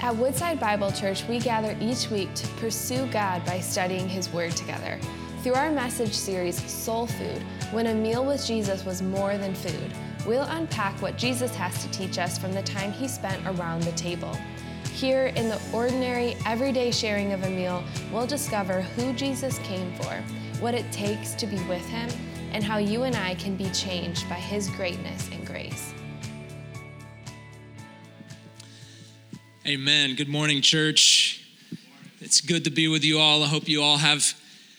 At Woodside Bible Church, we gather each week to pursue God by studying His Word together. Through our message series, Soul Food, when a meal with Jesus was more than food, we'll unpack what Jesus has to teach us from the time He spent around the table. Here, in the ordinary, everyday sharing of a meal, we'll discover who Jesus came for, what it takes to be with Him, and how you and I can be changed by His greatness and grace. Amen. Good morning, church. It's good to be with you all. I hope you all have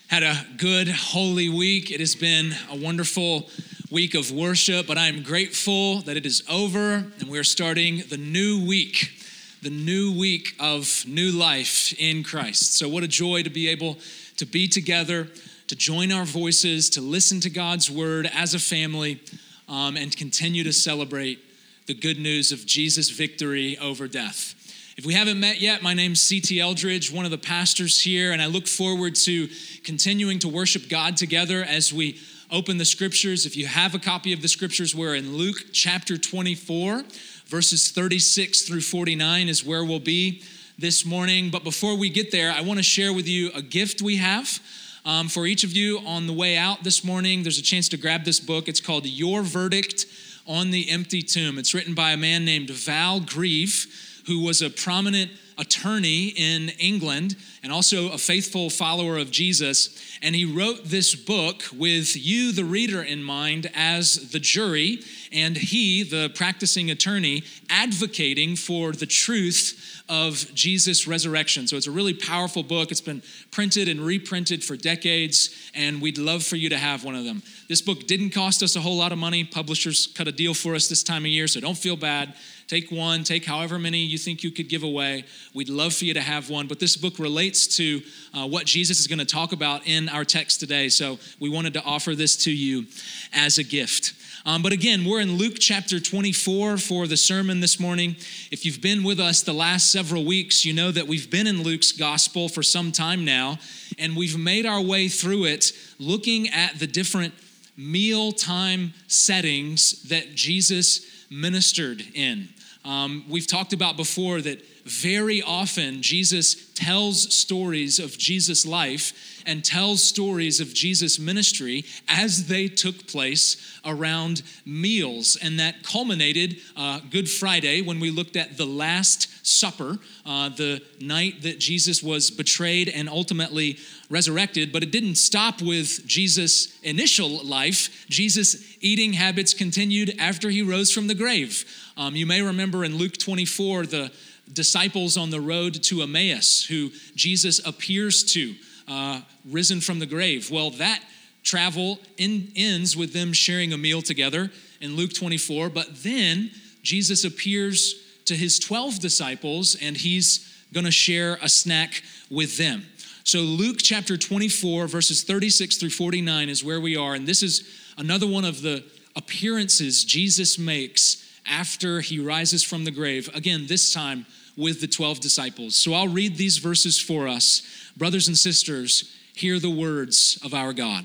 had a good, holy week. It has been a wonderful week of worship, but I am grateful that it is over and we are starting the new week, the new week of new life in Christ. So, what a joy to be able to be together, to join our voices, to listen to God's word as a family, um, and continue to celebrate the good news of Jesus' victory over death. If we haven't met yet, my name's C.T. Eldridge, one of the pastors here, and I look forward to continuing to worship God together as we open the scriptures. If you have a copy of the scriptures, we're in Luke chapter 24, verses 36 through 49 is where we'll be this morning. But before we get there, I want to share with you a gift we have. Um, for each of you on the way out this morning, there's a chance to grab this book. It's called Your Verdict on the Empty Tomb. It's written by a man named Val Grieve who was a prominent attorney in England and also a faithful follower of Jesus. And he wrote this book with you, the reader, in mind as the jury, and he, the practicing attorney, advocating for the truth of Jesus' resurrection. So it's a really powerful book. It's been printed and reprinted for decades, and we'd love for you to have one of them. This book didn't cost us a whole lot of money. Publishers cut a deal for us this time of year, so don't feel bad. Take one, take however many you think you could give away. We'd love for you to have one. But this book relates to uh, what Jesus is going to talk about in our text today. So we wanted to offer this to you as a gift. Um, but again, we're in Luke chapter 24 for the sermon this morning. If you've been with us the last several weeks, you know that we've been in Luke's gospel for some time now, and we've made our way through it looking at the different mealtime settings that Jesus ministered in. Um, we've talked about before that very often Jesus tells stories of Jesus' life and tells stories of Jesus' ministry as they took place around meals. And that culminated uh, Good Friday when we looked at the Last Supper, uh, the night that Jesus was betrayed and ultimately resurrected. But it didn't stop with Jesus' initial life. Jesus' eating habits continued after he rose from the grave. Um, you may remember in Luke 24, the disciples on the road to Emmaus who Jesus appears to, uh, risen from the grave. Well, that travel in, ends with them sharing a meal together in Luke 24, but then Jesus appears to his 12 disciples and he's going to share a snack with them. So, Luke chapter 24, verses 36 through 49 is where we are, and this is another one of the appearances Jesus makes after he rises from the grave. Again, this time with the 12 disciples. So I'll read these verses for us. Brothers and sisters, hear the words of our God.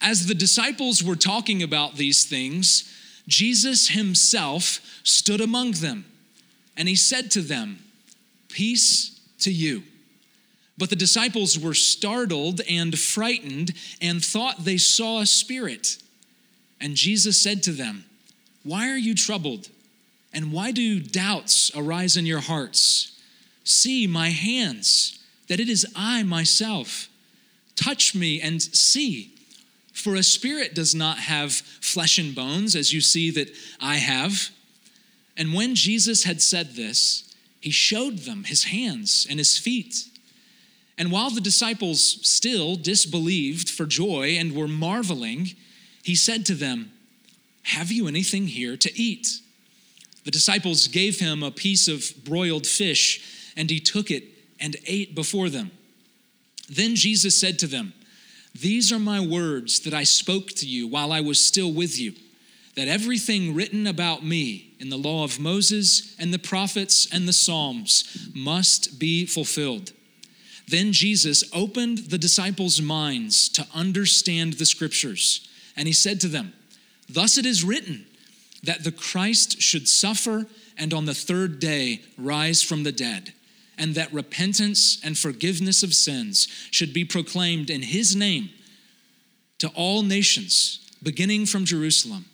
As the disciples were talking about these things, Jesus himself stood among them, and he said to them, Peace to you. But the disciples were startled and frightened and thought they saw a spirit. And Jesus said to them, Why are you troubled? And why do doubts arise in your hearts? See my hands, that it is I myself. Touch me and see. For a spirit does not have flesh and bones, as you see that I have. And when Jesus had said this, he showed them his hands and his feet. And while the disciples still disbelieved for joy and were marveling, he said to them, Have you anything here to eat? The disciples gave him a piece of broiled fish, and he took it and ate before them. Then Jesus said to them, These are my words that I spoke to you while I was still with you, that everything written about me in the law of Moses and the prophets and the Psalms must be fulfilled. Then Jesus opened the disciples' minds to understand the scriptures, and he said to them, Thus it is written that the Christ should suffer and on the third day rise from the dead, and that repentance and forgiveness of sins should be proclaimed in his name to all nations, beginning from Jerusalem.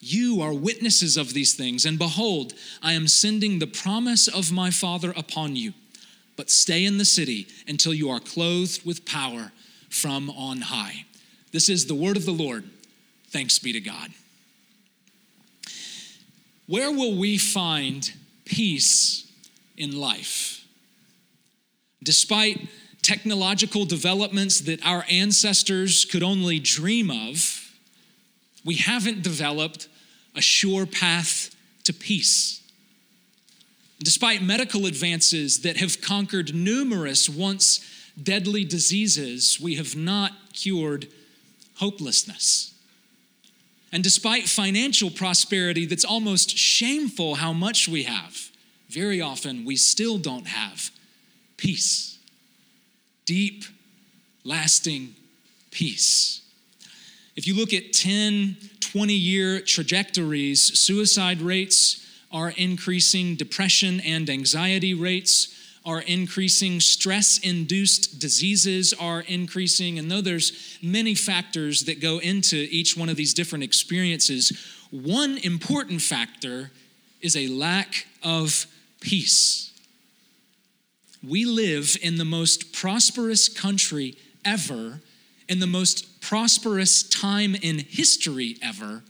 You are witnesses of these things, and behold, I am sending the promise of my Father upon you. But stay in the city until you are clothed with power from on high. This is the word of the Lord. Thanks be to God. Where will we find peace in life? Despite technological developments that our ancestors could only dream of, we haven't developed a sure path to peace. Despite medical advances that have conquered numerous once deadly diseases, we have not cured hopelessness. And despite financial prosperity that's almost shameful how much we have, very often we still don't have peace. Deep, lasting peace. If you look at 10, 20 year trajectories, suicide rates are increasing, depression and anxiety rates are increasing, stress induced diseases are increasing. And though there's many factors that go into each one of these different experiences, one important factor is a lack of peace. We live in the most prosperous country ever, in the most prosperous time in history ever,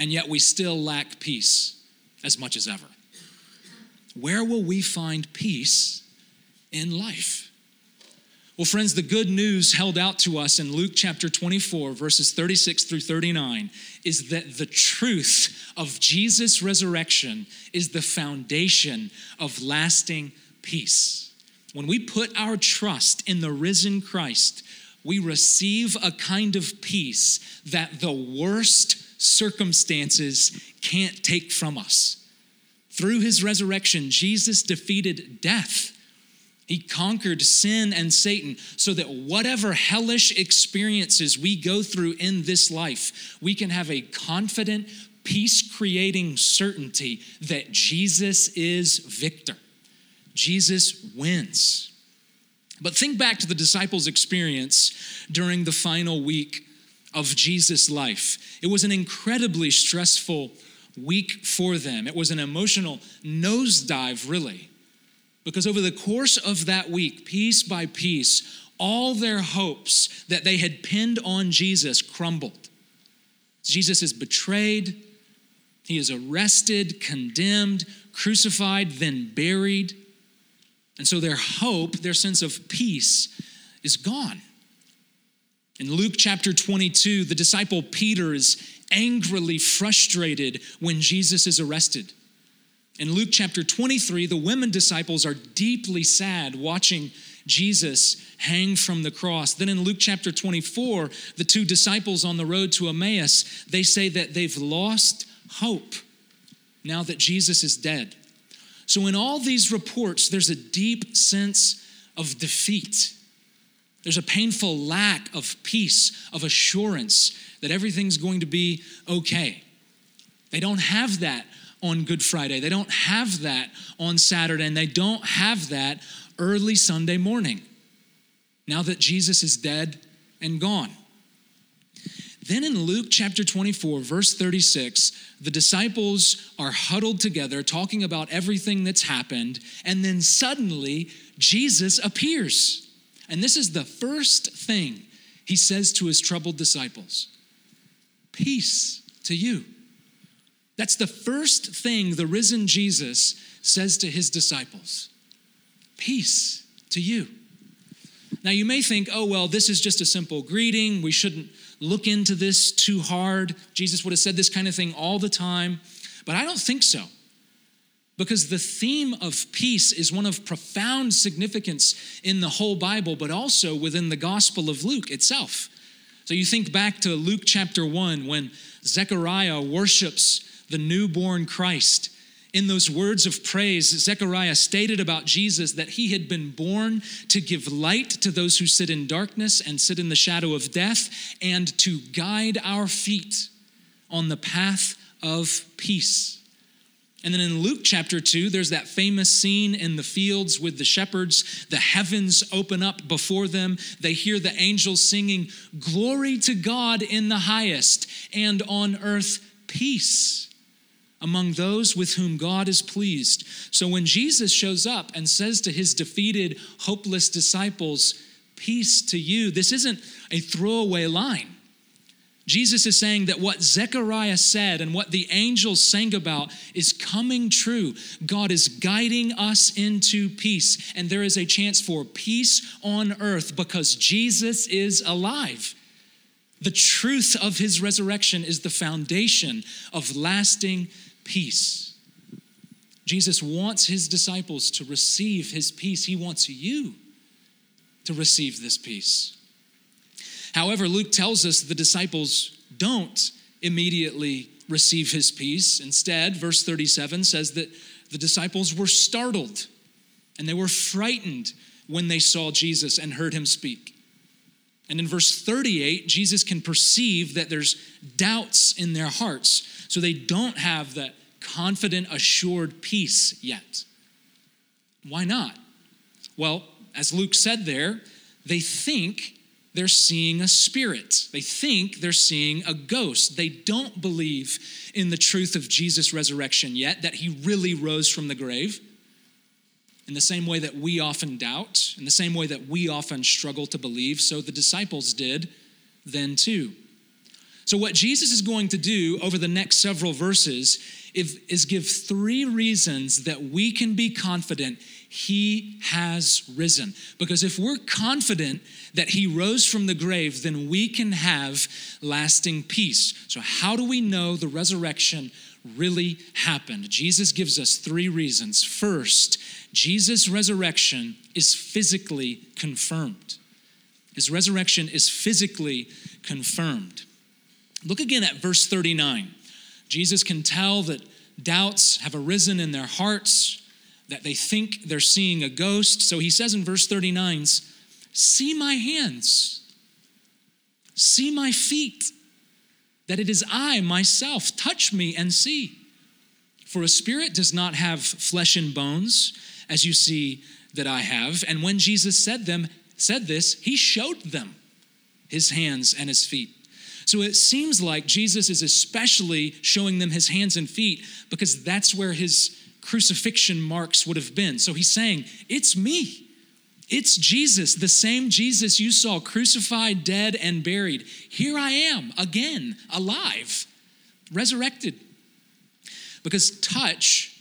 and yet we still lack peace as much as ever. Where will we find peace in life? Well, friends, the good news held out to us in Luke chapter 24, verses 36 through 39, is that the truth of Jesus' resurrection is the foundation of lasting peace. When we put our trust in the risen Christ, we receive a kind of peace that the worst circumstances can't take from us. Through his resurrection, Jesus defeated death. He conquered sin and Satan so that whatever hellish experiences we go through in this life, we can have a confident, peace creating certainty that Jesus is victor. Jesus wins. But think back to the disciples' experience during the final week of Jesus' life. It was an incredibly stressful week for them. It was an emotional nosedive, really, because over the course of that week, piece by piece, all their hopes that they had pinned on Jesus crumbled. Jesus is betrayed, he is arrested, condemned, crucified, then buried. And so their hope, their sense of peace, is gone. In Luke chapter 22, the disciple Peter is angrily frustrated when Jesus is arrested. In Luke chapter 23, the women disciples are deeply sad watching Jesus hang from the cross. Then in Luke chapter 24, the two disciples on the road to Emmaus, they say that they've lost hope now that Jesus is dead. So in all these reports, there's a deep sense of defeat. There's a painful lack of peace, of assurance that everything's going to be okay. They don't have that on Good Friday. They don't have that on Saturday, and they don't have that early Sunday morning now that Jesus is dead and gone. Then in Luke chapter 24, verse 36, the disciples are huddled together talking about everything that's happened, and then suddenly Jesus appears. And this is the first thing he says to his troubled disciples Peace to you. That's the first thing the risen Jesus says to his disciples Peace to you. Now, you may think, oh, well, this is just a simple greeting. We shouldn't look into this too hard. Jesus would have said this kind of thing all the time. But I don't think so because the theme of peace is one of profound significance in the whole Bible, but also within the Gospel of Luke itself. So you think back to Luke chapter 1 when Zechariah worships the newborn Christ. In those words of praise, Zechariah stated about Jesus that he had been born to give light to those who sit in darkness and sit in the shadow of death, and to guide our feet on the path of peace. And then in Luke chapter 2, there's that famous scene in the fields with the shepherds. The heavens open up before them. They hear the angels singing, Glory to God in the highest, and on earth peace among those with whom God is pleased. So when Jesus shows up and says to his defeated, hopeless disciples, Peace to you, this isn't a throwaway line. Jesus is saying that what Zechariah said and what the angels sang about is coming true. God is guiding us into peace, and there is a chance for peace on earth because Jesus is alive. The truth of his resurrection is the foundation of lasting peace. Jesus wants his disciples to receive his peace. He wants you to receive this peace. However, Luke tells us the disciples don't immediately receive his peace. Instead, verse 37 says that the disciples were startled and they were frightened when they saw Jesus and heard him speak. And in verse 38, Jesus can perceive that there's doubts in their hearts, so they don't have that confident, assured peace yet. Why not? Well, as Luke said there, they think they're seeing a spirit. They think they're seeing a ghost. They don't believe in the truth of Jesus' resurrection yet, that he really rose from the grave. In the same way that we often doubt, in the same way that we often struggle to believe, so the disciples did then too. So, what Jesus is going to do over the next several verses is give three reasons that we can be confident he has risen. Because if we're confident that he rose from the grave, then we can have lasting peace. So, how do we know the resurrection really happened? Jesus gives us three reasons. First, Jesus' resurrection is physically confirmed. His resurrection is physically confirmed. Look again at verse 39. Jesus can tell that doubts have arisen in their hearts that they think they're seeing a ghost. So he says in verse 39 See my hands, see my feet, that it is I myself. Touch me and see. For a spirit does not have flesh and bones, as you see that I have. And when Jesus said them, said this, he showed them his hands and his feet. So it seems like Jesus is especially showing them his hands and feet because that's where his crucifixion marks would have been. So he's saying, It's me. It's Jesus, the same Jesus you saw crucified, dead, and buried. Here I am again, alive, resurrected. Because touch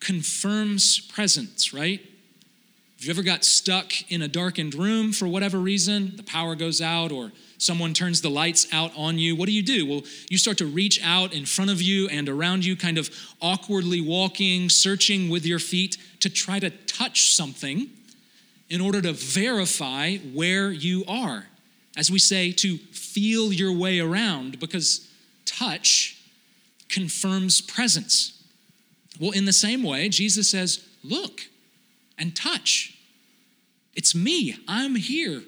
confirms presence, right? Have you ever got stuck in a darkened room for whatever reason? The power goes out, or someone turns the lights out on you, what do you do? Well, you start to reach out in front of you and around you, kind of awkwardly walking, searching with your feet to try to touch something in order to verify where you are. As we say, to feel your way around, because touch confirms presence. Well, in the same way, Jesus says, Look and touch. It's me. I'm here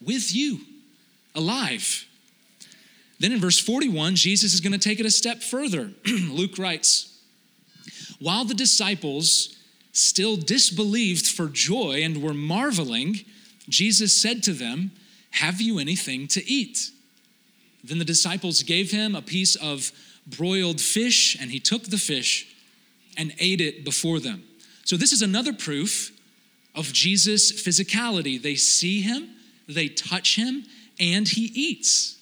with you alive. Then in verse 41, Jesus is going to take it a step further. Luke writes, While the disciples still disbelieved for joy and were marveling, Jesus said to them, Have you anything to eat? Then the disciples gave him a piece of broiled fish, and he took the fish and ate it before them. So, this is another proof of Jesus' physicality. They see him, they touch him, and he eats.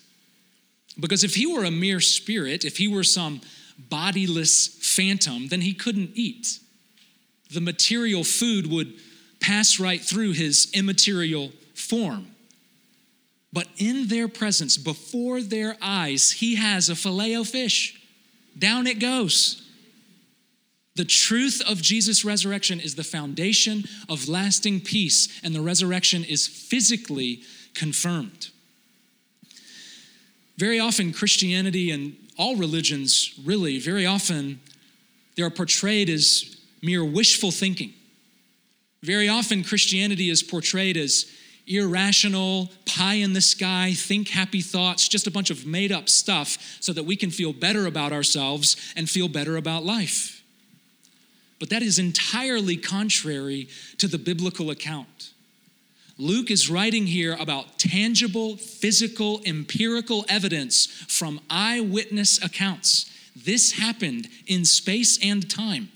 Because if he were a mere spirit, if he were some bodiless phantom, then he couldn't eat. The material food would pass right through his immaterial form. But in their presence, before their eyes, he has a filet o fish. Down it goes. The truth of Jesus' resurrection is the foundation of lasting peace, and the resurrection is physically confirmed. Very often, Christianity and all religions, really, very often, they are portrayed as mere wishful thinking. Very often, Christianity is portrayed as irrational, pie in the sky, think happy thoughts, just a bunch of made up stuff so that we can feel better about ourselves and feel better about life. but that is entirely contrary to the biblical account. Luke is writing here about tangible, physical, empirical evidence from eyewitness accounts. This happened in space and time.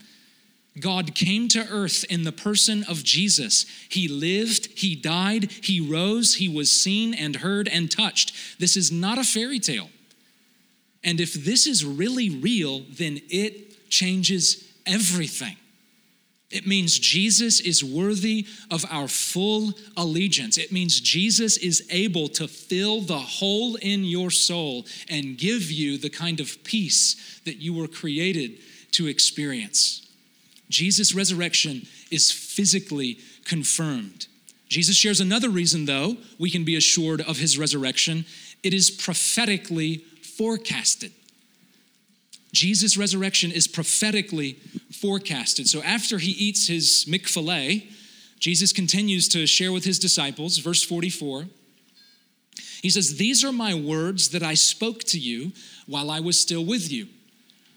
God came to earth in the person of Jesus. He lived, he died, he rose, he was seen and heard and touched. This is not a fairy tale. And if this is really real, then it changes everything. It means Jesus is worthy of our full allegiance. It means Jesus is able to fill the hole in your soul and give you the kind of peace that you were created to experience. Jesus' resurrection is physically confirmed. Jesus shares another reason, though, we can be assured of his resurrection. It is prophetically forecasted. Jesus' resurrection is prophetically forecasted. So after he eats his Mick Jesus continues to share with his disciples, verse 44. He says, These are my words that I spoke to you while I was still with you,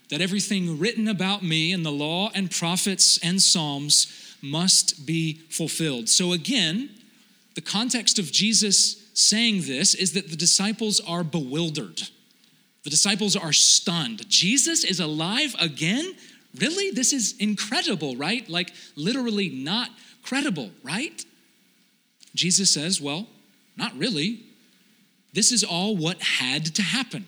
that everything written about me in the law and prophets and Psalms must be fulfilled. So again, the context of Jesus saying this is that the disciples are bewildered. The disciples are stunned. Jesus is alive again? Really? This is incredible, right? Like literally not credible, right? Jesus says, Well, not really. This is all what had to happen.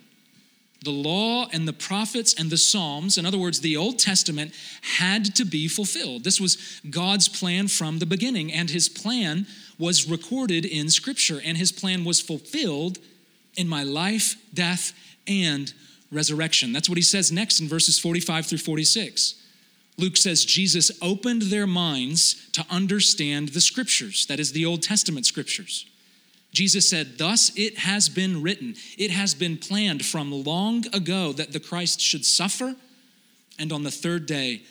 The law and the prophets and the Psalms, in other words, the Old Testament, had to be fulfilled. This was God's plan from the beginning, and his plan was recorded in Scripture, and his plan was fulfilled in my life, death, and resurrection. That's what he says next in verses 45 through 46. Luke says Jesus opened their minds to understand the scriptures, that is, the Old Testament scriptures. Jesus said, Thus it has been written, it has been planned from long ago that the Christ should suffer and on the third day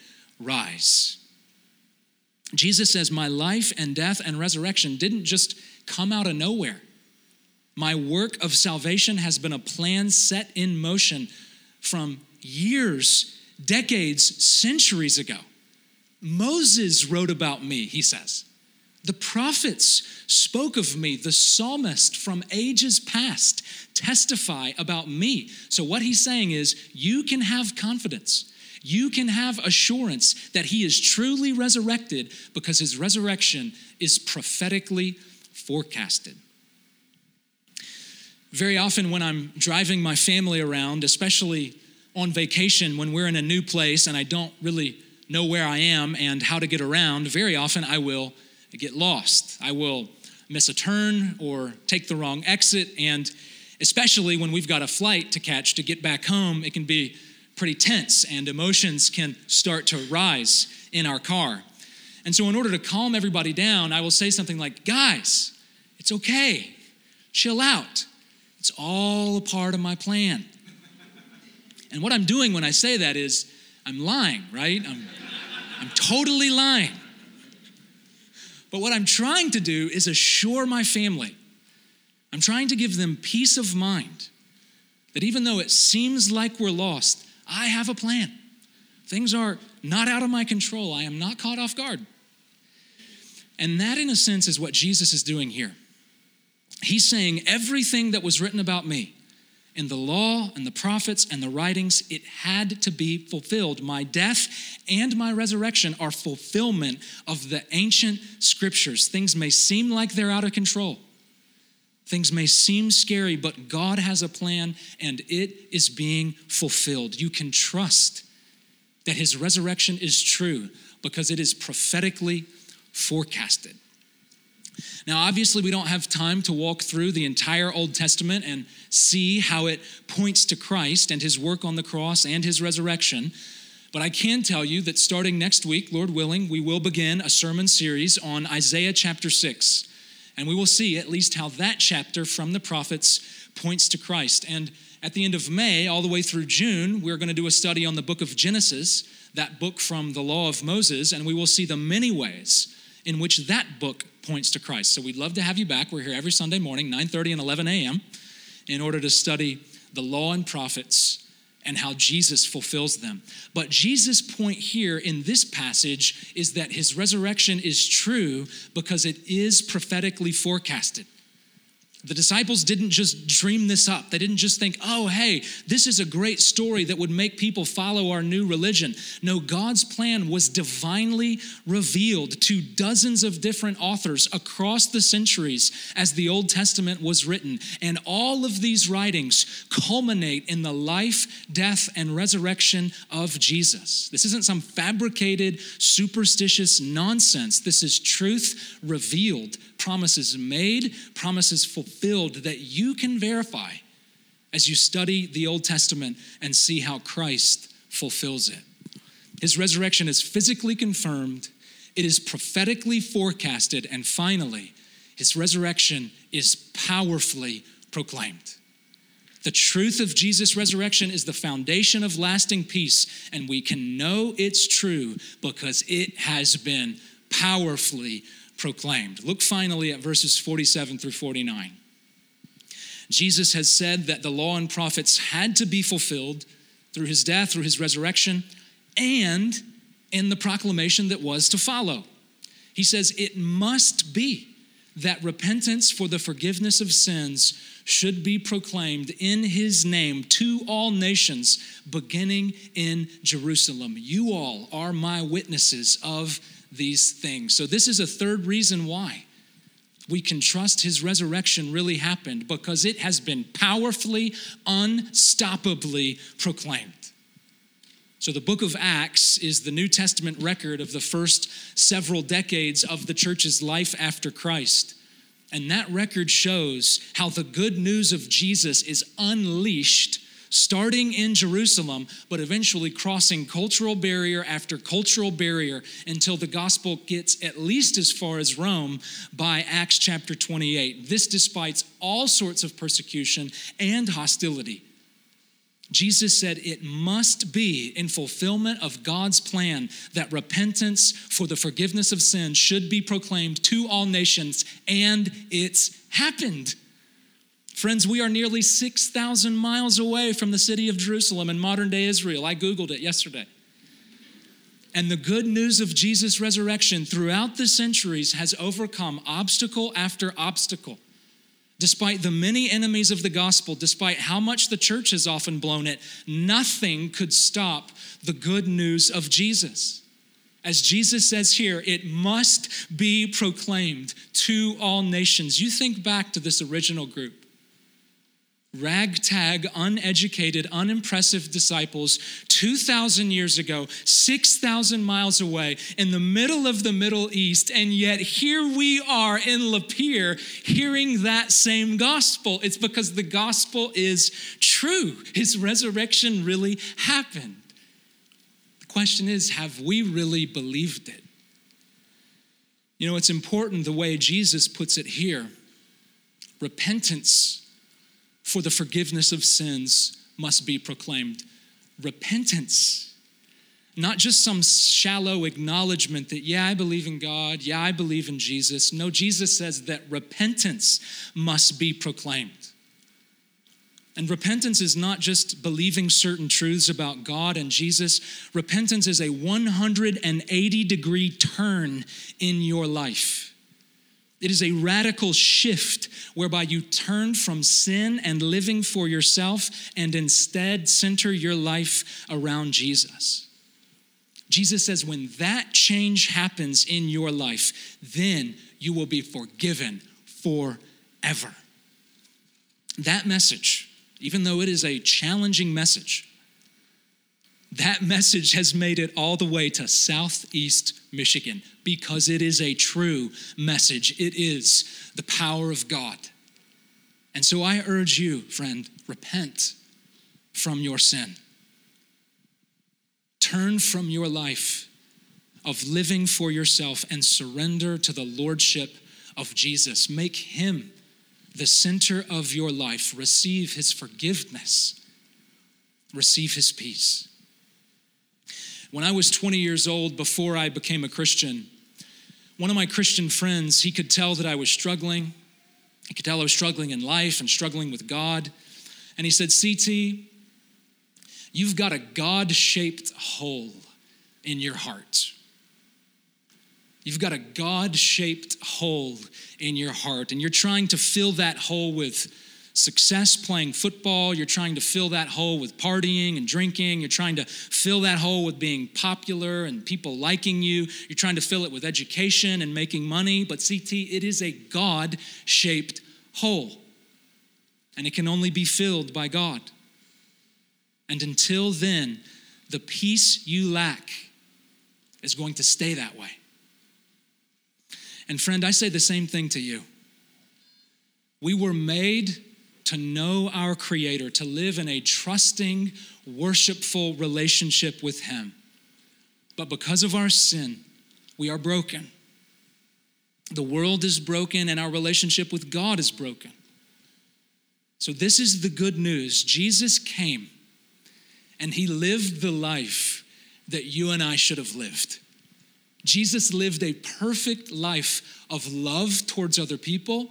rise. Jesus says, My life and death and resurrection didn't just come out of nowhere. My work of salvation has been a plan set in motion from years, decades, centuries ago. Moses wrote about me, he says. The prophets spoke of me. The psalmist from ages past testify about me. So, what he's saying is, you can have confidence. You can have assurance that he is truly resurrected because his resurrection is prophetically forecasted. Very often, when I'm driving my family around, especially on vacation when we're in a new place and I don't really know where I am and how to get around, very often I will get lost. I will miss a turn or take the wrong exit. And especially when we've got a flight to catch to get back home, it can be pretty tense and emotions can start to rise in our car. And so, in order to calm everybody down, I will say something like, Guys, it's okay, chill out. It's all a part of my plan. And what I'm doing when I say that is I'm lying, right? I'm, I'm totally lying. But what I'm trying to do is assure my family, I'm trying to give them peace of mind that even though it seems like we're lost, I have a plan. Things are not out of my control. I am not caught off guard. And that, in a sense, is what Jesus is doing here. He's saying everything that was written about me in the law and the prophets and the writings, it had to be fulfilled. My death and my resurrection are fulfillment of the ancient scriptures. Things may seem like they're out of control. Things may seem scary, but God has a plan and it is being fulfilled. You can trust that his resurrection is true because it is prophetically forecasted. Now, obviously, we don't have time to walk through the entire Old Testament and see how it points to Christ and his work on the cross and his resurrection. But I can tell you that starting next week, Lord willing, we will begin a sermon series on Isaiah chapter 6. And we will see at least how that chapter from the prophets points to Christ. And at the end of May, all the way through June, we're going to do a study on the book of Genesis, that book from the law of Moses, and we will see the many ways in which that book points to Christ. So we'd love to have you back. We're here every Sunday morning, 9:30 and 11 a.m., in order to study the law and prophets and how Jesus fulfills them. But Jesus' point here in this passage is that his resurrection is true because it is prophetically forecasted. The disciples didn't just dream this up. They didn't just think, oh, hey, this is a great story that would make people follow our new religion. No, God's plan was divinely revealed to dozens of different authors across the centuries as the Old Testament was written. And all of these writings culminate in the life, death, and resurrection of Jesus. This isn't some fabricated, superstitious nonsense. This is truth revealed promises made, promises fulfilled that you can verify as you study the Old Testament and see how Christ fulfills it. His resurrection is physically confirmed, it is prophetically forecasted, and finally, his resurrection is powerfully proclaimed. The truth of Jesus' resurrection is the foundation of lasting peace, and we can know it's true because it has been powerfully proclaimed. Look finally at verses 47 through 49. Jesus has said that the law and prophets had to be fulfilled through his death, through his resurrection, and in the proclamation that was to follow. He says it must be that repentance for the forgiveness of sins should be proclaimed in his name to all nations, beginning in Jerusalem. You all are my witnesses of these things. So, this is a third reason why we can trust his resurrection really happened because it has been powerfully, unstoppably proclaimed. So, the book of Acts is the New Testament record of the first several decades of the church's life after Christ. And that record shows how the good news of Jesus is unleashed starting in Jerusalem, but eventually crossing cultural barrier after cultural barrier until the gospel gets at least as far as Rome by Acts chapter 28. This despite all sorts of persecution and hostility. Jesus said it must be in fulfillment of God's plan that repentance for the forgiveness of sins should be proclaimed to all nations, and it's happened. Friends, we are nearly 6,000 miles away from the city of Jerusalem in modern day Israel. I Googled it yesterday. And the good news of Jesus' resurrection throughout the centuries has overcome obstacle after obstacle. Despite the many enemies of the gospel, despite how much the church has often blown it, nothing could stop the good news of Jesus. As Jesus says here, it must be proclaimed to all nations. You think back to this original group ragtag, uneducated, unimpressive disciples 2,000 years ago, 6,000 miles away in the middle of the Middle East, and yet here we are in Lapeer hearing that same gospel. It's because the gospel is true. His resurrection really happened. The question is have we really believed it? You know, it's important the way Jesus puts it here repentance for the forgiveness of sins must be proclaimed. Repentance, not just some shallow acknowledgement that, yeah, I believe in God, yeah, I believe in Jesus. No, Jesus says that repentance must be proclaimed. And repentance is not just believing certain truths about God and Jesus. Repentance is a 180 degree turn in your life. It is a radical shift whereby you turn from sin and living for yourself and instead center your life around Jesus. Jesus says, when that change happens in your life, then you will be forgiven forever. That message, even though it is a challenging message, that message has made it all the way to Southeast Michigan because it is a true message. It is the power of God. And so I urge you, friend, repent from your sin. Turn from your life of living for yourself and surrender to the lordship of Jesus. Make him the center of your life. Receive his forgiveness, receive his peace. When I was 20 years old, before I became a Christian, one of my Christian friends, he could tell that I was struggling. He could tell I was struggling in life and struggling with God. And he said, CT, you've got a God shaped hole in your heart. You've got a God shaped hole in your heart, and you're trying to fill that hole with success playing football. You're trying to fill that hole with partying and drinking. You're trying to fill that hole with being popular and people liking you. You're trying to fill it with education and making money. But CT, it is a God shaped hole, and it can only be filled by God. And until then, the peace you lack is going to stay that way. And friend, I say the same thing to you. We were made to know our Creator, to live in a trusting, worshipful relationship with Him. But because of our sin, we are broken. The world is broken, and our relationship with God is broken. So, this is the good news. Jesus came and He lived the life that you and I should have lived. Jesus lived a perfect life of love towards other people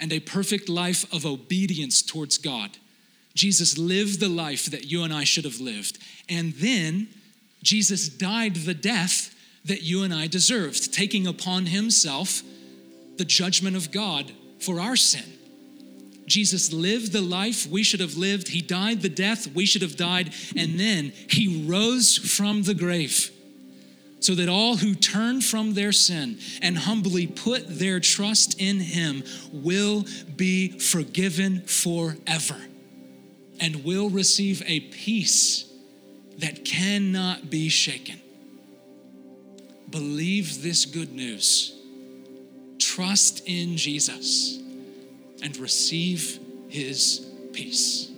and a perfect life of obedience towards God. Jesus lived the life that you and I should have lived. And then Jesus died the death that you and I deserved, taking upon himself the judgment of God for our sin. Jesus lived the life we should have lived. He died the death we should have died. And then he rose from the grave so that all who turn from their sin and humbly put their trust in him will be forgiven forever and will receive a peace that cannot be shaken. Believe this good news. Trust in Jesus and receive his peace.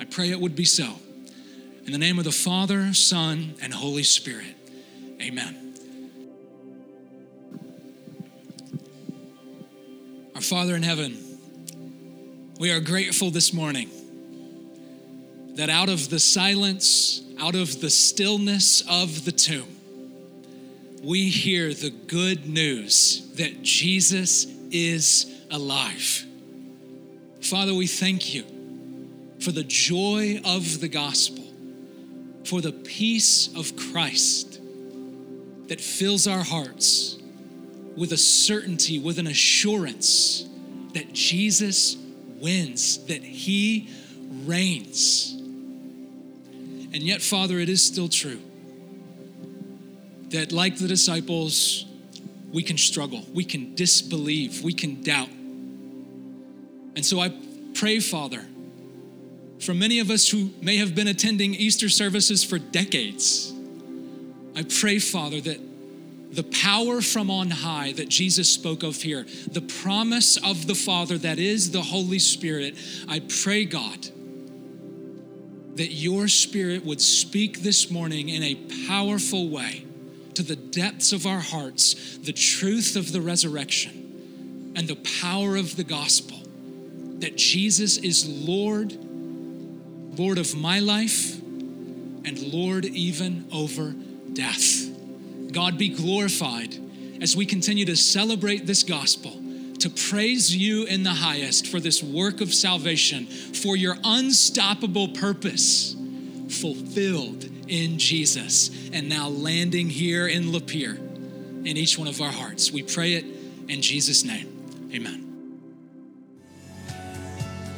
I pray it would be so. In the name of the Father, Son, and Holy Spirit. Amen. Our Father in heaven, we are grateful this morning that out of the silence, out of the stillness of the tomb, we hear the good news that Jesus is alive. Father, we thank you for the joy of the gospel, for the peace of Christ that fills our hearts with a certainty, with an assurance that Jesus wins, that he reigns. And yet, Father, it is still true that, like the disciples, we can struggle, we can disbelieve, we can doubt. And so I pray, Father, for many of us who may have been attending Easter services for decades, I pray, Father, that the power from on high that Jesus spoke of here, the promise of the Father that is the Holy Spirit, I pray, God, that your Spirit would speak this morning in a powerful way to the depths of our hearts the truth of the resurrection and the power of the gospel that Jesus is Lord, Lord of my life, and Lord even over death. God be glorified as we continue to celebrate this gospel, to praise you in the highest for this work of salvation, for your unstoppable purpose fulfilled in Jesus, and now landing here in Lapeer in each one of our hearts. We pray it in Jesus' name. Amen.